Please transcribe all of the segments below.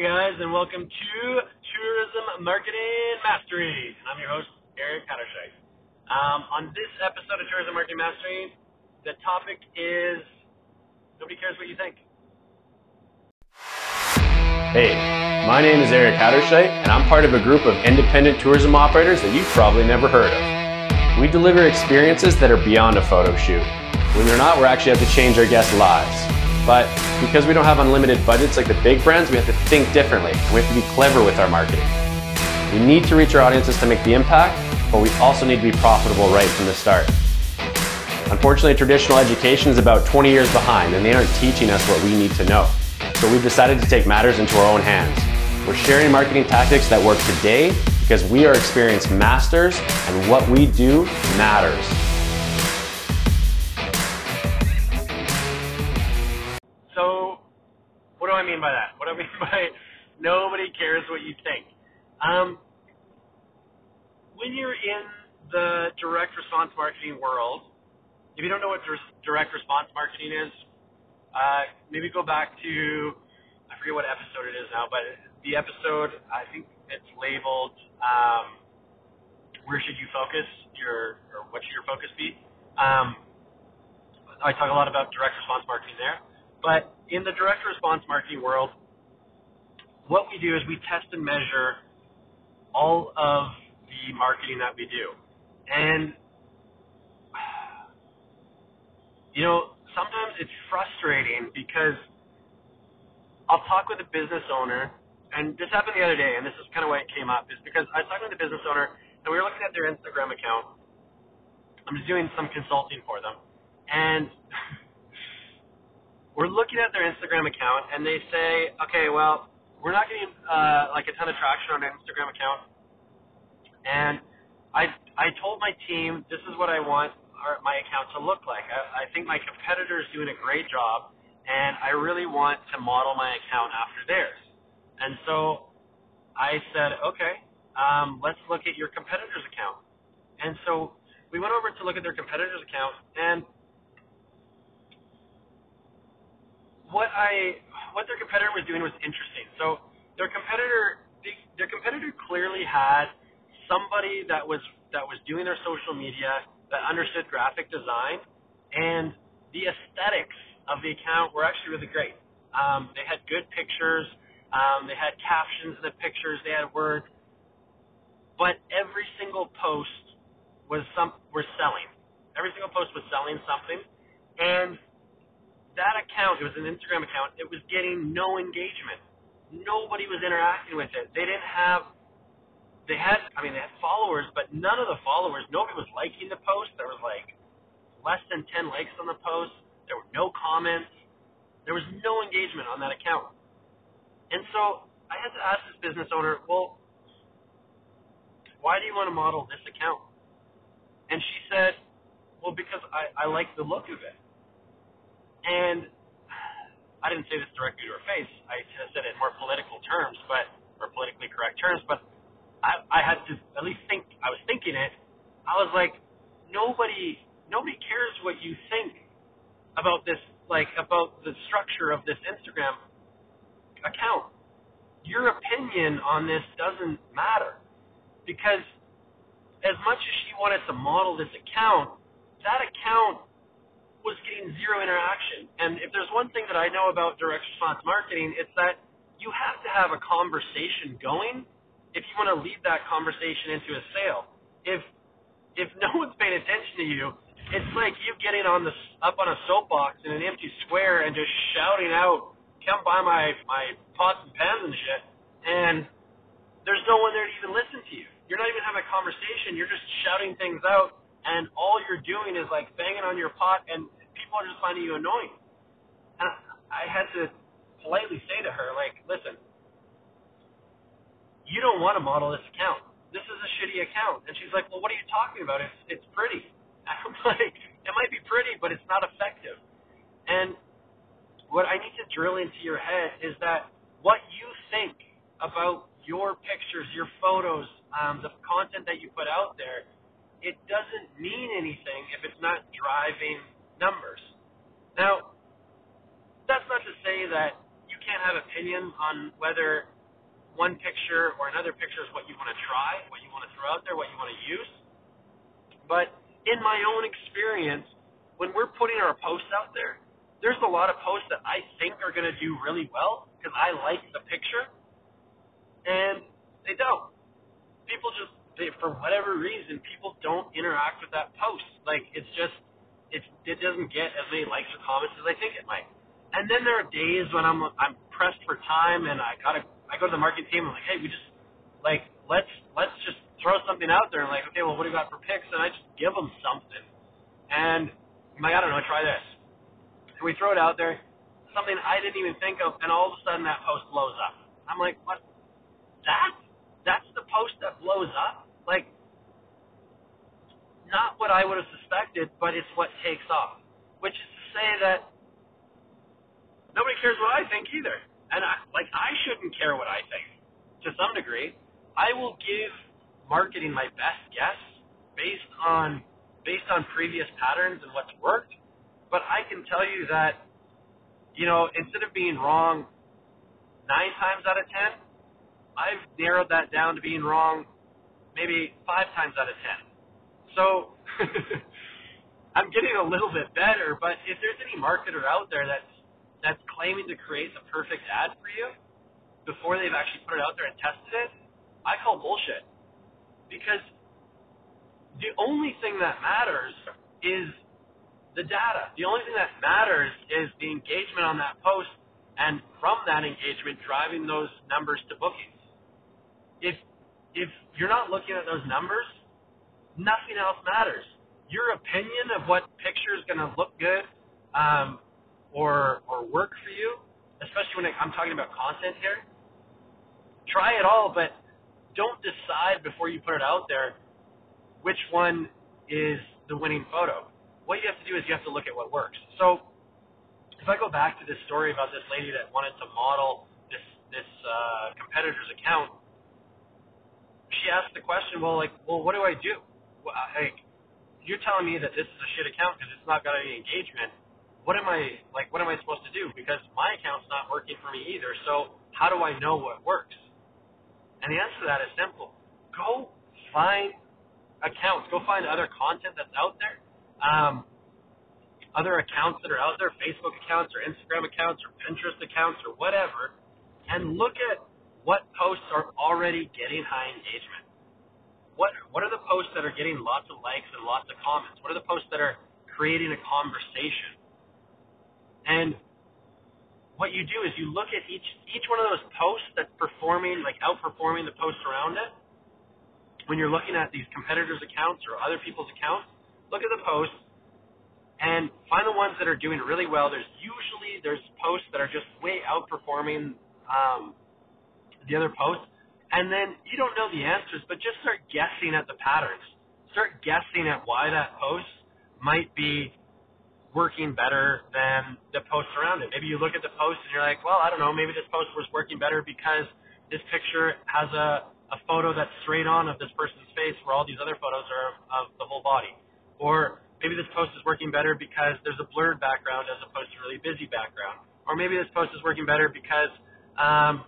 Hey guys, and welcome to Tourism Marketing Mastery. I'm your host, Eric Hatterscheit. Um, on this episode of Tourism Marketing Mastery, the topic is nobody cares what you think. Hey, my name is Eric Hatterscheit, and I'm part of a group of independent tourism operators that you've probably never heard of. We deliver experiences that are beyond a photo shoot. When they're not, we actually have to change our guests' lives. But because we don't have unlimited budgets like the big brands, we have to think differently. We have to be clever with our marketing. We need to reach our audiences to make the impact, but we also need to be profitable right from the start. Unfortunately, traditional education is about 20 years behind and they aren't teaching us what we need to know. So we've decided to take matters into our own hands. We're sharing marketing tactics that work today because we are experienced masters and what we do matters. By that? What do I mean by nobody cares what you think? Um, when you're in the direct response marketing world, if you don't know what direct response marketing is, uh, maybe go back to I forget what episode it is now, but the episode I think it's labeled um, "Where should you focus your or what should your focus be?" Um, I talk a lot about direct response marketing there. But in the direct response marketing world, what we do is we test and measure all of the marketing that we do. And, you know, sometimes it's frustrating because I'll talk with a business owner, and this happened the other day, and this is kind of why it came up, is because I was talking with a business owner, and we were looking at their Instagram account. I'm just doing some consulting for them. And we're looking at their Instagram account and they say, okay, well, we're not getting uh, like a ton of traction on an Instagram account, and I I told my team this is what I want our, my account to look like. I, I think my competitor is doing a great job, and I really want to model my account after theirs. And so I said, okay, um, let's look at your competitor's account. And so we went over to look at their competitor's account, and what I what their competitor was doing was interesting. So their competitor their competitor clearly had somebody that was that was doing their social media that understood graphic design and the aesthetics of the account were actually really great. Um, they had good pictures, um, they had captions in the pictures, they had words, but every single post was some were selling. Every single post was selling something, and that account, it was an Instagram account, it was getting no engagement. Nobody was interacting with it. They didn't have, they had, I mean, they had followers, but none of the followers, nobody was liking the post. There was like less than 10 likes on the post. There were no comments. There was no engagement on that account. And so I had to ask this business owner, well, why do you want to model this account? And she said, well, because I, I like the look of it. And I didn't say this directly to her face. I said it in more political terms, but or politically correct terms. But I, I had to at least think. I was thinking it. I was like, nobody, nobody cares what you think about this, like about the structure of this Instagram account. Your opinion on this doesn't matter because as much as she wanted to model this account, that account was getting zero interaction. And if there's one thing that I know about direct response marketing, it's that you have to have a conversation going if you want to lead that conversation into a sale. If if no one's paying attention to you, it's like you getting on the up on a soapbox in an empty square and just shouting out, "Come buy my my pots and pans and shit," and there's no one there to even listen to you. You're not even having a conversation. You're just shouting things out and all you're doing is like banging on your pot, and people are just finding you annoying. And I had to politely say to her, like, listen, you don't want to model this account. This is a shitty account. And she's like, well, what are you talking about? It's it's pretty. I'm like, it might be pretty, but it's not effective. And what I need to drill into your head is that what you think about your pictures, your photos, um, the content that you put out there it doesn't mean anything if it's not driving numbers. Now, that's not to say that you can't have opinions on whether one picture or another picture is what you want to try, what you want to throw out there, what you want to use. But in my own experience, when we're putting our posts out there, there's a lot of posts that I think are going to do really well because I like the picture, and they don't. People just, they, for whatever reason, people don't interact with that post. Like it's just, it's it doesn't get as many likes or comments as I think it might. And then there are days when I'm I'm pressed for time and I gotta I go to the marketing team I'm like, hey, we just like let's let's just throw something out there and like, okay, well, what do you got for picks? And I just give them something. And I'm like, I don't know, try this. And we throw it out there, something I didn't even think of, and all of a sudden that post blows up. I'm like, what? That? That's the post that blows up? Like, not what I would have suspected, but it's what takes off. Which is to say that nobody cares what I think either. And I, like, I shouldn't care what I think to some degree. I will give marketing my best guess based on based on previous patterns and what's worked. But I can tell you that, you know, instead of being wrong nine times out of ten, I've narrowed that down to being wrong maybe five times out of ten. So I'm getting a little bit better, but if there's any marketer out there that's that's claiming to create the perfect ad for you before they've actually put it out there and tested it, I call bullshit. Because the only thing that matters is the data. The only thing that matters is the engagement on that post and from that engagement driving those numbers to bookings. If if you're not looking at those numbers, nothing else matters. Your opinion of what picture is going to look good um, or or work for you, especially when I'm talking about content here. Try it all, but don't decide before you put it out there which one is the winning photo. What you have to do is you have to look at what works. So if I go back to this story about this lady that wanted to model this this uh, competitor's account, she asked the question, well, like, well, what do I do? Like, you're telling me that this is a shit account because it's not got any engagement what am I like? What am I supposed to do? Because my account's not working for me either. So how do I know what works? And the answer to that is simple: go find accounts. Go find other content that's out there. Um, other accounts that are out there, Facebook accounts or Instagram accounts or Pinterest accounts or whatever, and look at what posts are already getting high engagement. What what are the posts that are getting lots of likes and lots of comments? What are the posts that are creating a conversation? And what you do is you look at each each one of those posts that's performing like outperforming the posts around it. When you're looking at these competitors' accounts or other people's accounts, look at the posts and find the ones that are doing really well. There's usually there's posts that are just way outperforming um, the other posts, and then you don't know the answers, but just start guessing at the patterns. Start guessing at why that post might be working better than the posts around it. Maybe you look at the post and you're like, well, I don't know, maybe this post was working better because this picture has a, a photo that's straight on of this person's face where all these other photos are of the whole body. Or maybe this post is working better because there's a blurred background as opposed to a really busy background. Or maybe this post is working better because um,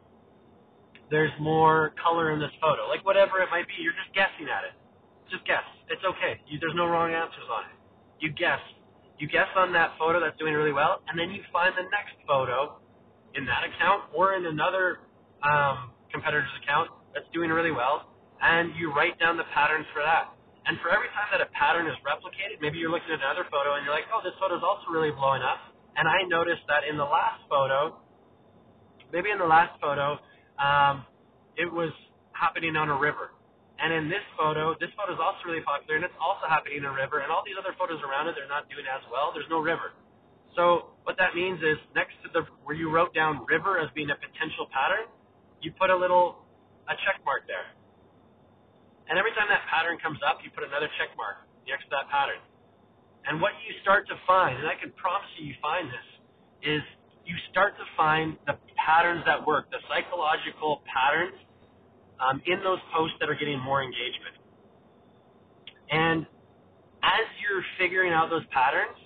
there's more color in this photo. Like whatever it might be, you're just guessing at it. Just guess. It's okay. You, there's no wrong answers on it. You guess you guess on that photo that's doing really well, and then you find the next photo in that account or in another um, competitor's account that's doing really well, and you write down the patterns for that. And for every time that a pattern is replicated, maybe you're looking at another photo and you're like, oh, this photo is also really blowing up. And I noticed that in the last photo, maybe in the last photo, um, it was happening on a river. And in this photo, this photo is also really popular, and it's also happening in a river. And all these other photos around it, they're not doing as well. There's no river. So what that means is next to the where you wrote down river as being a potential pattern, you put a little a check mark there. And every time that pattern comes up, you put another check mark next to that pattern. And what you start to find, and I can promise you, you find this, is you start to find the patterns that work, the psychological patterns um, in those posts that are getting more engagement. And as you're figuring out those patterns,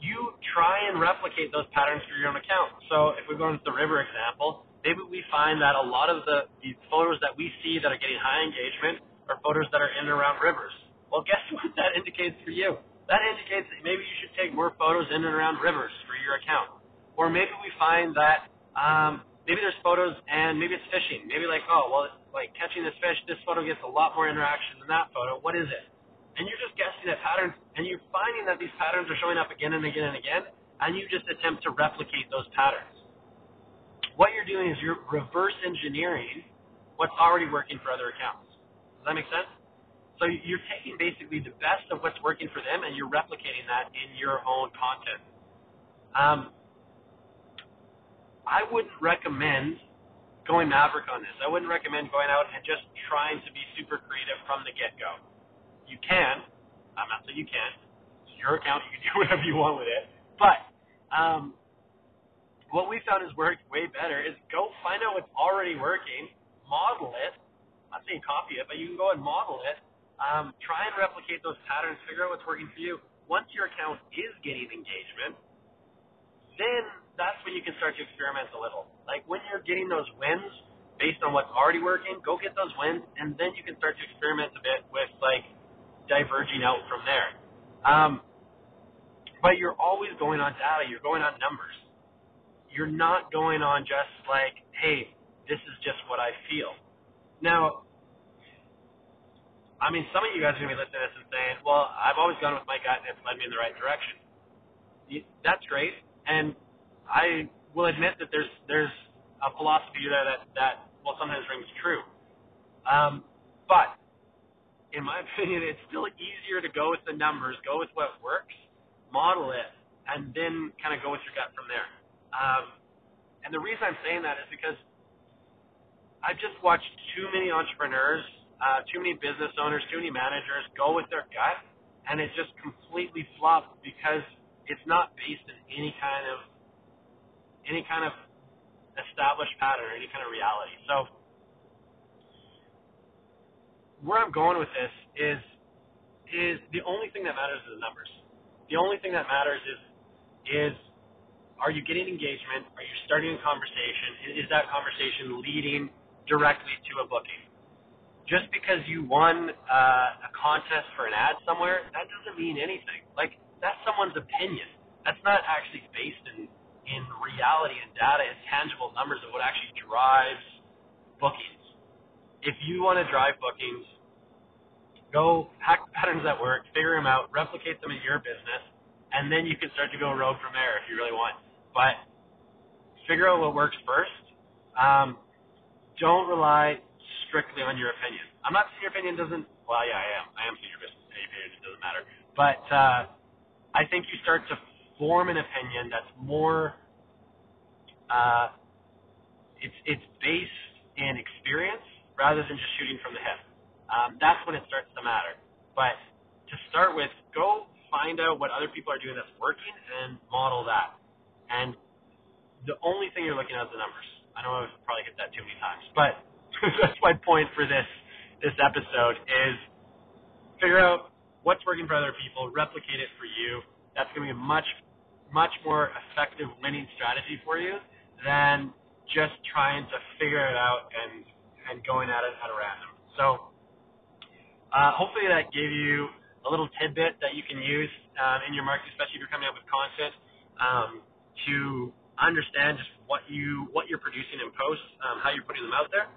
you try and replicate those patterns for your own account. So if we go into the river example, maybe we find that a lot of the, the photos that we see that are getting high engagement are photos that are in and around rivers. Well, guess what that indicates for you? That indicates that maybe you should take more photos in and around rivers for your account. Or maybe we find that um, maybe there's photos and maybe it's fishing. Maybe like, oh, well, like catching this fish, this photo gets a lot more interaction than that photo. What is it? and you're just guessing at patterns, and you're finding that these patterns are showing up again and again and again, and you just attempt to replicate those patterns. What you're doing is you're reverse engineering what's already working for other accounts. Does that make sense? So you're taking basically the best of what's working for them, and you're replicating that in your own content. Um, I wouldn't recommend going maverick on this. I wouldn't recommend going out and just trying to be super creative from the get-go you can. I'm not saying you can't. It's your account. You can do whatever you want with it. But um, what we found has worked way better is go find out what's already working, model it. I'm not saying copy it, but you can go and model it. Um, try and replicate those patterns. Figure out what's working for you. Once your account is getting engagement, then that's when you can start to experiment a little. Like when you're getting those wins based on what's already working, go get those wins, and then you can start to experiment a bit with like diverging out from there. Um, but you're always going on data. You're going on numbers. You're not going on just like, hey, this is just what I feel. Now, I mean, some of you guys are going to be listening to this and saying, well, I've always gone with my gut and it's led me in the right direction. That's great. And I will admit that there's, there's a philosophy there that, that well, sometimes rings true. Um, but in my opinion, it's still easier to go with the numbers, go with what works, model it, and then kind of go with your gut from there. Um, and the reason I'm saying that is because I've just watched too many entrepreneurs, uh, too many business owners, too many managers go with their gut, and it just completely flopped because it's not based in any kind of any kind of established pattern or any kind of reality. So where I'm going with this is is the only thing that matters is the numbers. The only thing that matters is is are you getting engagement? Are you starting a conversation? Is that conversation leading directly to a booking? Just because you won uh, a contest for an ad somewhere, that doesn't mean anything. Like that's someone's opinion. That's not actually based in in reality and data and tangible numbers of what actually drives bookings if you want to drive bookings, go hack patterns that work, figure them out, replicate them in your business, and then you can start to go rogue from there if you really want. But figure out what works first. Um, don't rely strictly on your opinion. I'm not saying your opinion doesn't. Well, yeah, I am. I am saying your business opinion. It doesn't matter. But uh, I think you start to form an opinion that's more. Uh, it's it's based in experience rather than just shooting from the hip. Um, that's when it starts to matter. But to start with, go find out what other people are doing that's working and model that. And the only thing you're looking at is the numbers. I know I've probably hit that too many times, but that's my point for this this episode is figure out what's working for other people, replicate it for you. That's going to be a much much more effective winning strategy for you than just trying to figure it out and and going at it at a random. So uh, hopefully that gave you a little tidbit that you can use um, in your marketing, especially if you're coming up with content um, to understand just what you what you're producing in posts, um, how you're putting them out there.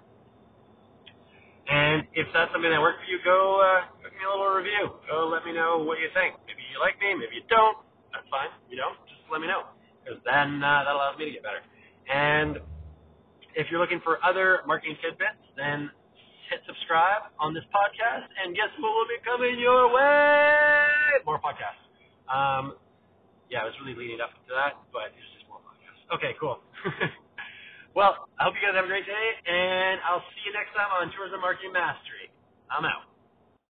And if that's something that worked for you, go uh, give me a little review. Go let me know what you think. Maybe you like me, maybe you don't. That's fine. You don't. Let me know because then uh, that allows me to get better. And if you're looking for other marketing tidbits, then hit subscribe on this podcast, and guess what will be coming your way? More podcasts. Um, yeah, I was really leading up to that, but it's just more podcasts. Okay, cool. well, I hope you guys have a great day, and I'll see you next time on Tourism Marketing Mastery. I'm out.